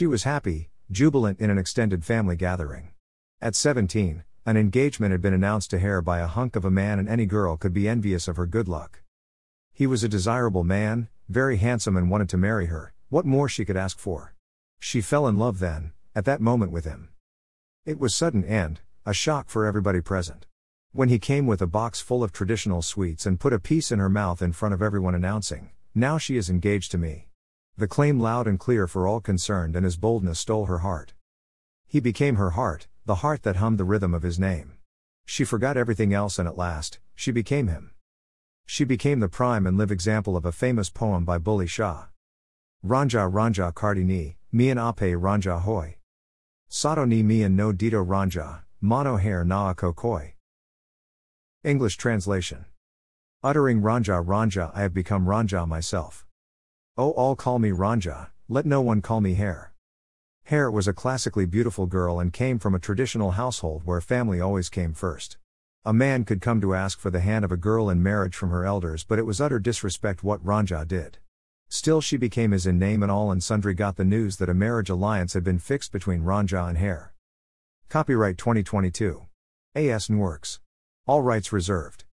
She was happy, jubilant in an extended family gathering. At 17, an engagement had been announced to Hare by a hunk of a man, and any girl could be envious of her good luck. He was a desirable man, very handsome, and wanted to marry her, what more she could ask for? She fell in love then, at that moment with him. It was sudden and, a shock for everybody present. When he came with a box full of traditional sweets and put a piece in her mouth in front of everyone announcing, Now she is engaged to me. The claim loud and clear for all concerned, and his boldness stole her heart. He became her heart, the heart that hummed the rhythm of his name. She forgot everything else, and at last, she became him. She became the prime and live example of a famous poem by Bulleh Shah. Ranjha Ranjha Kardini, Mian Ape Ranjha Hoy. Sato ni Mian no Dito Ranjha, Mono Heer na Koi. English translation. Uttering Ranjha Ranjha, I have become Ranjha myself. Oh, all call me Ranjha, let no one call me Heer. Heer was a classically beautiful girl and came from a traditional household where family always came first. A man could come to ask for the hand of a girl in marriage from her elders, but it was utter disrespect what Ranjha did. Still, she became his in name, and all and sundry got the news that a marriage alliance had been fixed between Ranjha and Heer. Copyright 2022. A.S. Works. All rights reserved.